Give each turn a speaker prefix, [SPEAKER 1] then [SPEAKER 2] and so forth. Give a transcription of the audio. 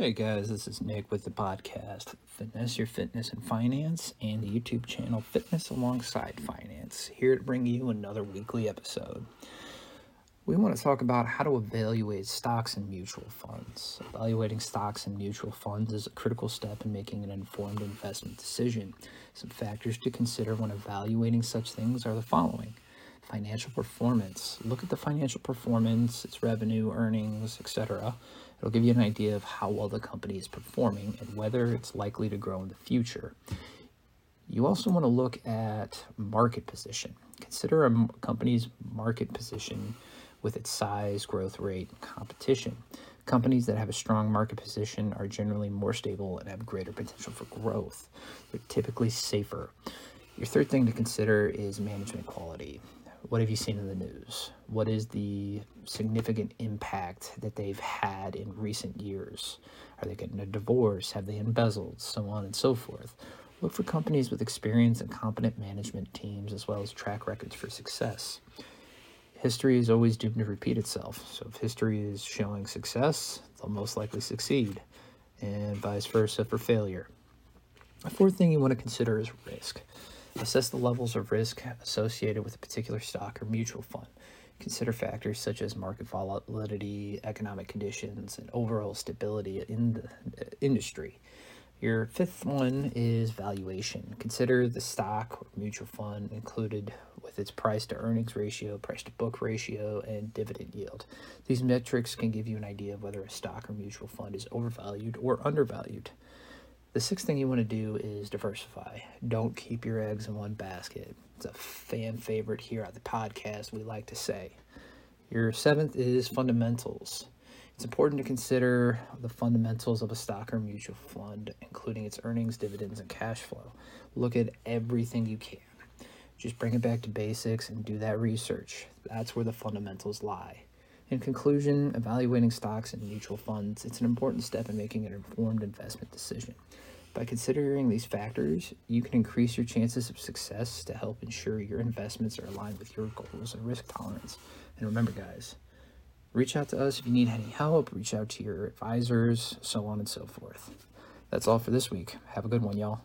[SPEAKER 1] Hey guys, this is Nick with the podcast Finesse, Your Fitness and Finance, and the YouTube channel Fitness Alongside Finance, here to bring you another weekly episode. We want to talk about how to evaluate stocks and mutual funds. Evaluating stocks and mutual funds is a critical step in making an informed investment decision. Some factors to consider when evaluating such things are the following financial performance. Look at the financial performance, its revenue, earnings, etc. It'll give you an idea of how well the company is performing and whether it's likely to grow in the future. You also want to look at market position. Consider a company's market position with its size, growth rate, competition. Companies that have a strong market position are generally more stable and have greater potential for growth. They're typically safer. Your third thing to consider is management quality. What have you seen in the news? What is the significant impact that they've had in recent years? Are they getting a divorce? Have they embezzled? So on and so forth. Look for companies with experience and competent management teams as well as track records for success. History is always doomed to repeat itself. So if history is showing success, they'll most likely succeed, and vice versa for failure. The fourth thing you want to consider is risk. Assess the levels of risk associated with a particular stock or mutual fund. Consider factors such as market volatility, economic conditions, and overall stability in the uh, industry. Your fifth one is valuation. Consider the stock or mutual fund included with its price to earnings ratio, price to book ratio, and dividend yield. These metrics can give you an idea of whether a stock or mutual fund is overvalued or undervalued. The sixth thing you want to do is diversify. Don't keep your eggs in one basket. It's a fan favorite here at the podcast, we like to say. Your seventh is fundamentals. It's important to consider the fundamentals of a stock or mutual fund, including its earnings, dividends, and cash flow. Look at everything you can. Just bring it back to basics and do that research. That's where the fundamentals lie. In conclusion, evaluating stocks and mutual funds, it's an important step in making an informed investment decision. By considering these factors, you can increase your chances of success to help ensure your investments are aligned with your goals and risk tolerance. And remember, guys, reach out to us if you need any help, reach out to your advisors, so on and so forth. That's all for this week. Have a good one, y'all.